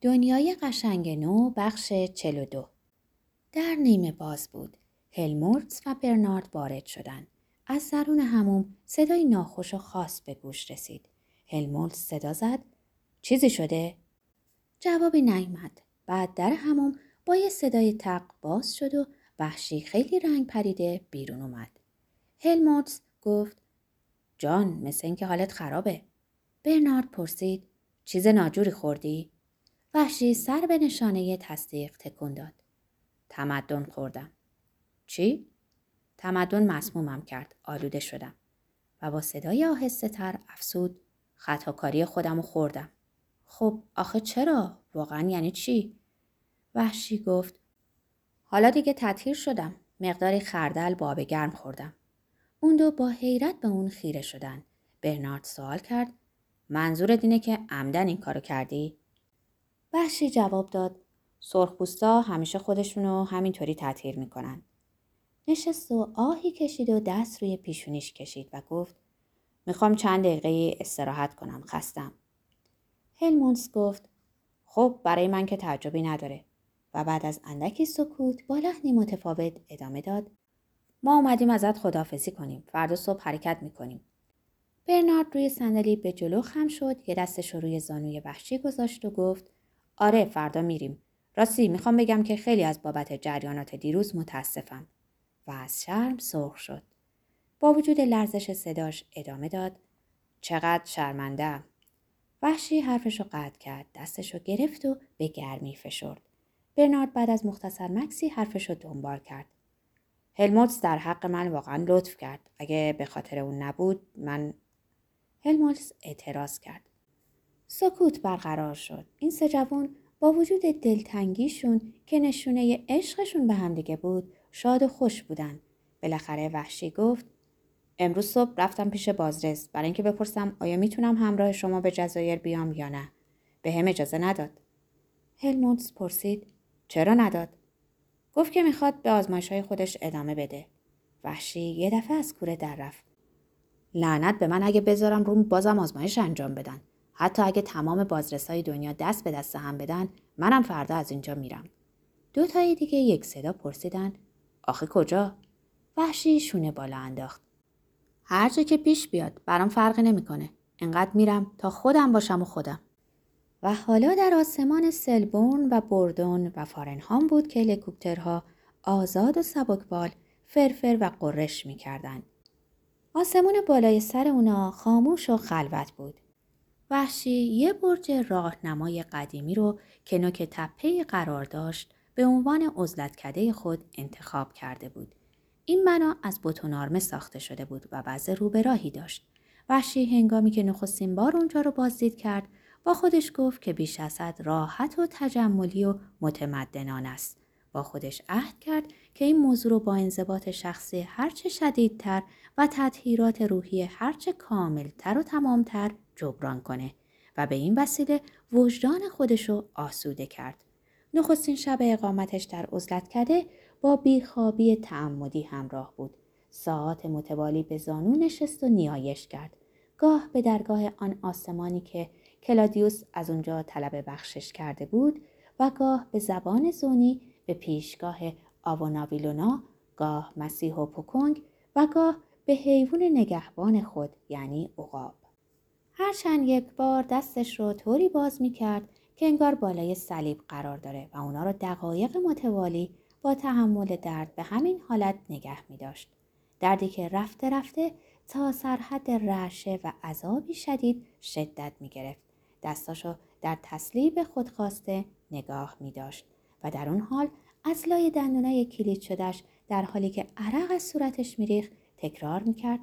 دنیای قشنگ نو بخش 42 در نیمه باز بود. هلمورتس و برنارد وارد شدند. از درون هموم صدای ناخوش و خاص به گوش رسید. هلمورتس صدا زد. چیزی شده؟ جوابی نیامد. بعد در هموم با یه صدای تق باز شد و وحشی خیلی رنگ پریده بیرون اومد. هلمورتس گفت جان مثل اینکه حالت خرابه. برنارد پرسید چیز ناجوری خوردی؟ وحشی سر به نشانه تصدیق تکون داد. تمدن خوردم. چی؟ تمدن مسمومم کرد. آلوده شدم. و با صدای آهسته تر افسود خطاکاری خودم خوردم. خب آخه چرا؟ واقعا یعنی چی؟ وحشی گفت حالا دیگه تطهیر شدم. مقداری خردل با آب گرم خوردم. اون دو با حیرت به اون خیره شدن. برنارد سوال کرد منظور اینه که عمدن این کارو کردی؟ وحشی جواب داد. سرخپوستا همیشه خودشونو همینطوری تطهیر می‌کنن. نشست و آهی کشید و دست روی پیشونیش کشید و گفت می‌خوام چند دقیقه استراحت کنم خستم. هلمونس گفت خب برای من که تعجبی نداره. و بعد از اندکی سکوت با لحنی متفاوت ادامه داد. ما اومدیم ازت خدافزی کنیم. فردا صبح حرکت می‌کنیم. برنارد روی صندلی به جلو خم شد یه دستش رو روی زانوی وحشی گذاشت و گفت آره فردا میریم. راستی می‌خوام بگم که خیلی از بابت جریانات دیروز متاسفم. و از شرم سرخ شد. با وجود لرزش صداش ادامه داد. چقدر شرمنده وحشی حرفش رو قطع کرد. دستش رو گرفت و به گرمی فشرد. برنارد بعد از مختصر مکسی حرفش رو دنبال کرد. هلموتس در حق من واقعا لطف کرد. اگه به خاطر اون نبود من هلموتس اعتراض کرد. سکوت برقرار شد. این سه جوان با وجود دلتنگیشون که نشونه عشقشون به همدیگه بود شاد و خوش بودن. بالاخره وحشی گفت امروز صبح رفتم پیش بازرس. برای اینکه بپرسم آیا می‌تونم همراه شما به جزایر بیام یا نه؟ به هم اجازه نداد. هلموتس پرسید چرا نداد؟ گفت که می‌خواد به آزمایش های خودش ادامه بده. وحشی یه دفعه از کوره در رفت. لعنت به من اگه بذارم روم بازم آزمایش انجام بدن. حتی اگه تمام بازرسای دنیا دست به دست هم بدن منم فردا از اینجا میرم. دو تای دیگه یک صدا پرسیدن آخه کجا؟ وحشی شونه بالا انداخت. هر جا که پیش بیاد برام فرقی نمی‌کنه. انقدر میرم تا خودم باشم و خودم. و حالا در آسمان سلبورن و بردون و فارنهام بود که هلیکوپترها آزاد و سبکبال فرفر و قرش می‌کردند آسمون بالای سر اونا خاموش و خلوت بود. وحشی یه برج راهنمای قدیمی رو که نوک تپه قرار داشت به عنوان عزلتکده خود انتخاب کرده بود. این بنا از بتونارمه ساخته شده بود و وضع رو به راهی داشت. وحشی هنگامی که نخستین بار اونجا رو بازدید کرد با خودش گفت که بیش از حد راحت و تجملی و متمدنان است. با خودش عهد کرد که این موضوع رو با انضباط شخصی هرچه شدیدتر و تطهیرات روحی هرچه کاملتر و تمامتر جبران کنه و به این وسیله وجدان خودشو آسوده کرد. نخستین شب اقامتش در عزلت کرده با بیخوابی تعمدی همراه بود. ساعت متوالی به زانو نشست و نیایش کرد. گاه به درگاه آن آسمانی که کلادیوس از اونجا طلب بخشش کرده بود و گاه به زبان زونی به پیشگاه آواناویلونا گاه مسیح و پوکونگ و گاه به حیوان نگهبان خود یعنی عقاب. هرچند یک بار دستش رو طوری باز می کرد که انگار بالای صلیب قرار داره و اونا رو دقایق متوالی با تحمل درد به همین حالت نگه می داشت. دردی که رفته رفته تا سرحد رعشه و عذابی شدید شدت می گرفت. دستاشو در تسلیب خودخواسته نگاه می داشت و در اون حال از لای دندونای کلید شدهش در حالی که عرق از صورتش میریخت تکرار می‌کرد.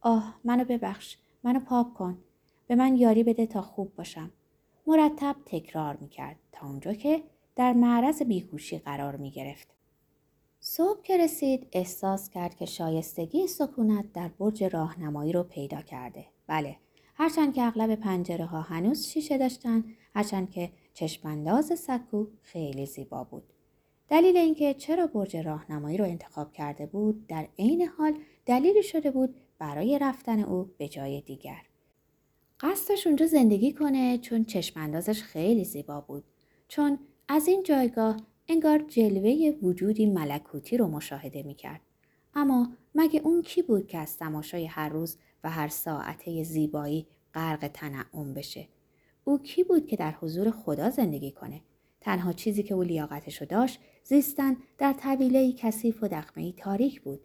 آه منو ببخش منو پاک کن. به من یاری بده تا خوب باشم. مرتب تکرار می‌کرد تا اونجا که در معرض بیهوشی قرار می‌گرفت. صبح که رسید احساس کرد که شایستگی سکونت در برج راهنمایی رو پیدا کرده. بله هرچند که اغلب پنجره ها هنوز شیشه داشتن هرچند که چشمانداز سکو خیلی زیبا بود دلیل اینکه چرا برج راهنمایی رو انتخاب کرده بود در عین حال دلیلی شده بود برای رفتن او به جای دیگر قصدش اونجا زندگی کنه چون چشم اندازش خیلی زیبا بود چون از این جایگاه انگار جلوه وجودی ملکوتی رو مشاهده می کرد. اما مگه اون کی بود که از تماشای هر روز و هر ساعته زیبایی غرق تنعم بشه؟ او کی بود که در حضور خدا زندگی کنه؟ تنها چیزی که او لیاقتشو داشت زیستن در طویله کثیف و دخمه تاریک بود.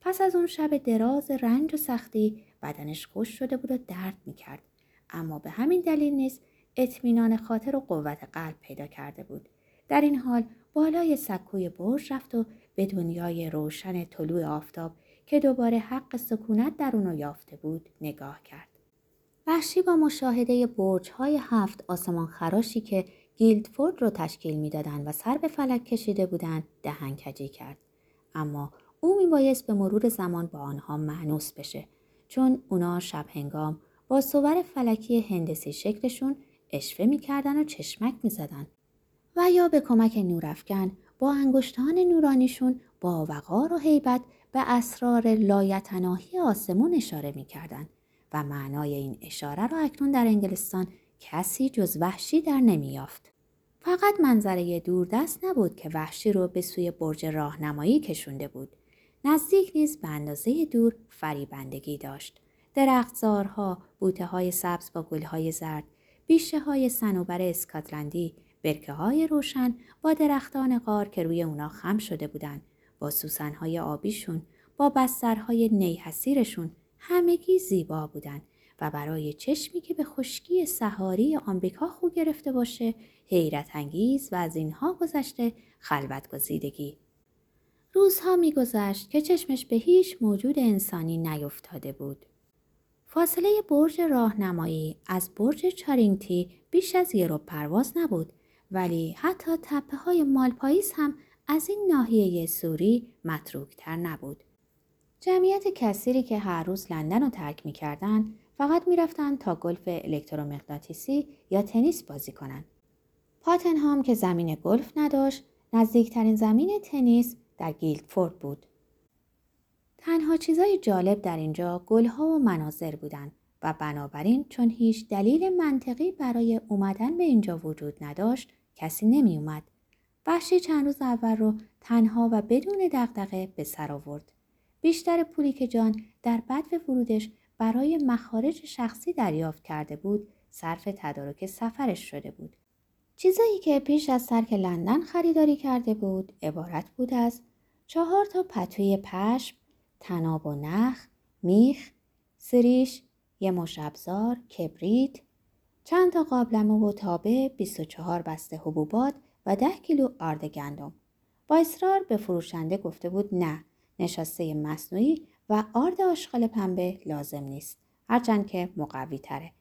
پس از اون شب دراز رنج و سختی بدنش خوش شده بود و درد می‌کرد. اما به همین دلیل نیز اطمینان خاطر و قوت قلب پیدا کرده بود. در این حال بالای سکوی برج رفت و به دنیای روشن طلوع آفتاب که دوباره حق سکونت در اونو یافته بود نگاه کرد. وحشی با مشاهده برج های هفت آسمان خراشی که گیلدفورد رو تشکیل می‌دادند و سر به فلک کشیده بودند دهنکجی کرد. اما او میبایست به مرور زمان با آنها معنوس بشه چون اونا شب هنگام با صور فلکی هندسی شکلشون اشوه می‌کردن و چشمک می‌زدن و یا به کمک نورافکن با انگشتان نورانیشون با وقار و هیبت به اسرار لایتناهی آسمون اشاره می‌کردن و معنای این اشاره را اکنون در انگلستان کسی جز وحشی در نمیافت. فقط منظره دوردست نبود که وحشی رو به سوی برج راهنمایی کشونده بود. نزدیک نیز به اندازه دور فریبندگی داشت. درختزارها، بوته های سبز با گل های زرد، بیشه های سنوبر اسکاتلندی، برکه های روشن با درختان غار که روی اونا خم شده بودند، با سوسن های آبیشون، با بسترهای نیحسیرشون همگی زیبا بودند و برای چشمی که به خشکی سهاری آمریکا خو گرفته باشه حیرت انگیز و از اینها گذشته خلوت گزیدگی. روزها میگذشت که چشمش به هیچ موجود انسانی نیفتاده بود. فاصله برج راهنمایی از برج چارینگتی بیش از یه رو پرواز نبود ولی حتی تپه های مالپاییس هم از این ناحیه سوری متروکتر نبود. جمعیت کثیری که هر روز لندن رو ترک می‌کردن فقط می‌رفتن تا گلف الکترومغناطیسی یا تنیس بازی کنند. پاتنهام که زمین گلف نداشت نزدیکترین زمین تنیس در گیلدفورد بود. تنها چیزای جالب در اینجا گلها و مناظر بودند و بنابراین چون هیچ دلیل منطقی برای اومدن به اینجا وجود نداشت کسی نمی اومد. چند روز اول رو تنها و بدون دغدغه به سر آورد. بیشتر پولی که جان در بد ورودش برای مخارج شخصی دریافت کرده بود صرف تدارک سفرش شده بود. چیزایی که پیش از ترک لندن خریداری کرده بود عبارت بود از چهار تا پتوی پشم، تناب و نخ، میخ، سریش، یه مشبزار، کبریت، چند تا قابلمه و تابه، 24 بسته حبوبات و 10 کیلو آرد گندم. با اصرار به فروشنده گفته بود نه نشاسته مصنوعی و آرد آشغال پنبه لازم نیست هرچند که مقوی تره.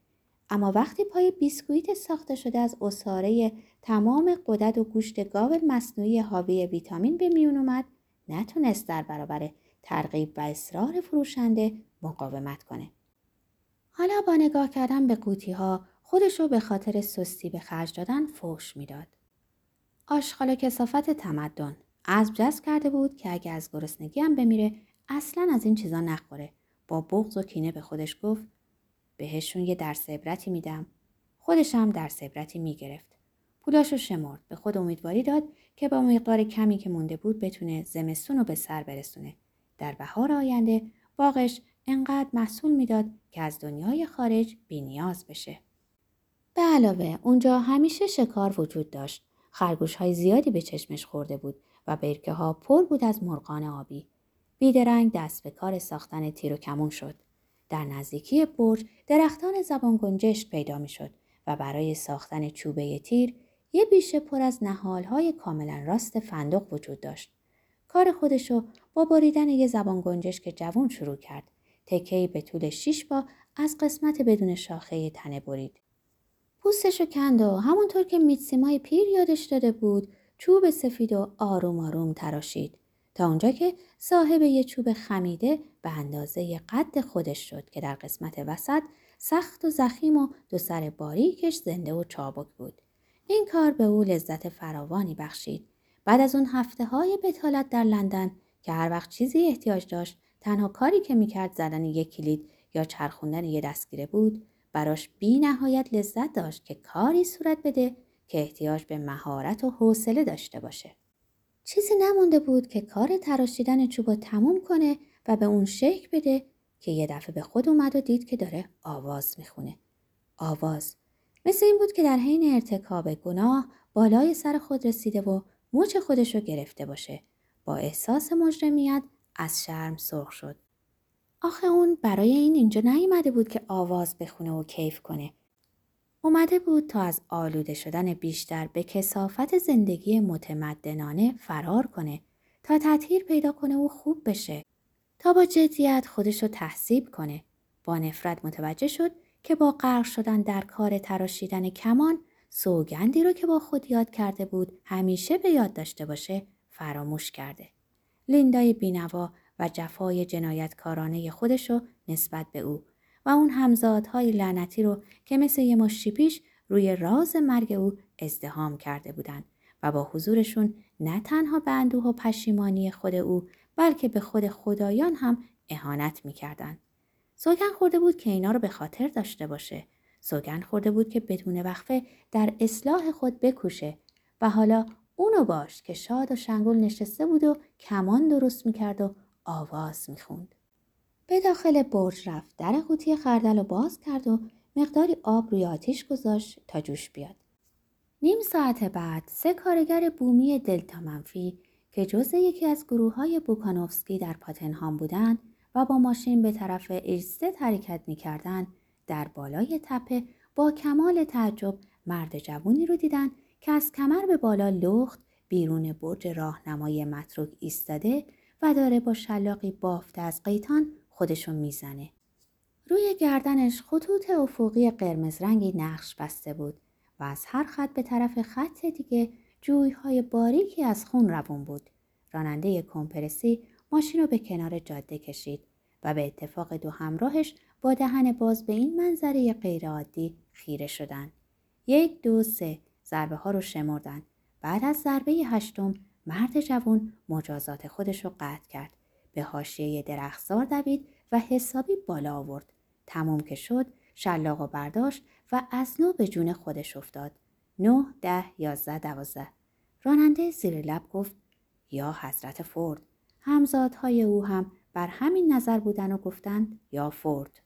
اما وقتی پای بیسکویت ساخته شده از اصاره تمام قدرت و گوشت گاو مصنوعی حاوی ویتامین به میون اومد نتونست در برابر ترغیب و اصرار فروشنده مقاومت کنه. حالا با نگاه کردن به قوطی ها خودش رو به خاطر سستی به خرج دادن فوش می‌داد. آشغال و کسافت تمدن از جذب کرده بود که اگه از گرسنگی هم بمیره اصلا از این چیزا نخوره. با بغض و کینه به خودش گفت بهشون یه درس عبرتی میدم. خودش هم درس عبرتی می‌گرفت. پولاشو شمرد. به خود امیدواری داد که با مقدار کمی که مونده بود بتونه زمستون رو به سر برسونه. در بهار آینده باغش انقدر محصول می‌داد که از دنیای خارج بینیاز بشه. به علاوه اونجا همیشه شکار وجود داشت. خرگوش های زیادی به چشمش خورده بود و برکه ها پر بود از مرغان آبی. بیدرنگ دست به کار ساختن تیر و کمون شد. در نزدیکی برج درختان زبان گنجشت پیدا می شد و برای ساختن چوبه تیر یه بیشه پر از نهالهای کاملا راست فندق وجود داشت. کار خودشو با بریدن یه زبان که جوان شروع کرد. تکهی به طول شیش با از قسمت بدون شاخه تنه برید. پوستشو کند و همونطور که میتسیمای پیر یادش داده بود چوب سفید و آروم آروم تراشید تا اونجا که صاحب یه چوب خمیده به اندازه قد خودش شد که در قسمت وسط سخت و زخیم و دو سر باریکش زنده و چابک بود. این کار به او لذت فراوانی بخشید. بعد از اون هفته های بتالت در لندن که هر وقت چیزی احتیاج داشت تنها کاری که می‌کرد زدن یک کلید یا چرخوندن یه دستگیره بود براش بی نهایت لذت داشت که کاری صورت بده که احتیاج به مهارت و حوصله داشته باشه. چیزی نمونده بود که کار تراشیدن چوب تموم کنه و به اون شکل بده که یه دفعه به خود اومد و دید که داره آواز می‌خونه. آواز. مثل این بود که در حین ارتکاب گناه بالای سر خود رسیده و موچ خودش رو گرفته باشه. با احساس مجرمیت از شرم سرخ شد. آخه اون برای این اینجا نیومده بود که آواز بخونه و کیف کنه. اومده بود تا از آلوده شدن بیشتر به کسافت زندگی متمدنانه فرار کنه تا تطهیر پیدا کنه و خوب بشه. تا با جدیت خودش رو تحصیب کنه. با نفرت متوجه شد که با غرق شدن در کار تراشیدن کمان سوگندی رو که با خود یاد کرده بود همیشه به یاد داشته باشه فراموش کرده. لیندای بینوا و جفای جنایتکارانه خودشو نسبت به او اون همزادهای لعنتی رو که مثل یه مشتی پیش روی راز مرگ او ازدهام کرده بودند و با حضورشون نه تنها به اندوه و پشیمانی خود او بلکه به خود خدایان هم اهانت می‌کردند. سوگن خورده بود که اینا رو به خاطر داشته باشه. سوگن خورده بود که بدون وقفه در اصلاح خود بکوشه و حالا اونو باش که شاد و شنگول نشسته بود و کمان درست می‌کرد و آواز می‌خوند. به داخل برج رفت در قوطی خردل رو باز کرد و مقداری آب روی آتیش گذاشت تا جوش بیاد. نیم ساعت بعد سه کارگر بومی دلتا منفی که جزء یکی از گروه های بوکانوفسکی در پاتنهام بودند و با ماشین به طرف ایرستت حرکت می‌کردند در بالای تپه با کمال تعجب مرد جوونی رو دیدن که از کمر به بالا لخت بیرون برج راهنمای متروک ایستاده و داره با شلاقی بافته از قیتان خودشون می‌زنه. روی گردنش خطوط افقی قرمز رنگی نقش بسته بود و از هر خط به طرف خط دیگه جویهای باریکی از خون روون بود. راننده کمپرسی ماشین رو به کنار جاده کشید و به اتفاق دو همراهش با دهن باز به این منظره غیرعادی خیره شدند. یک دو سه ضربه ها رو شمردن. بعد از ضربه هشتم مرد جوان مجازات خودش رو قطع کرد. به حاشیه درختزار دوید و حسابی بالا آورد. تموم که شد شلاق و برداشت و از نو به جون خودش افتاد. نه، ده، یازده، دوازده. راننده زیر لب گفت یا حضرت فورد. همزادهای او هم بر همین نظر بودن و گفتند یا فورد.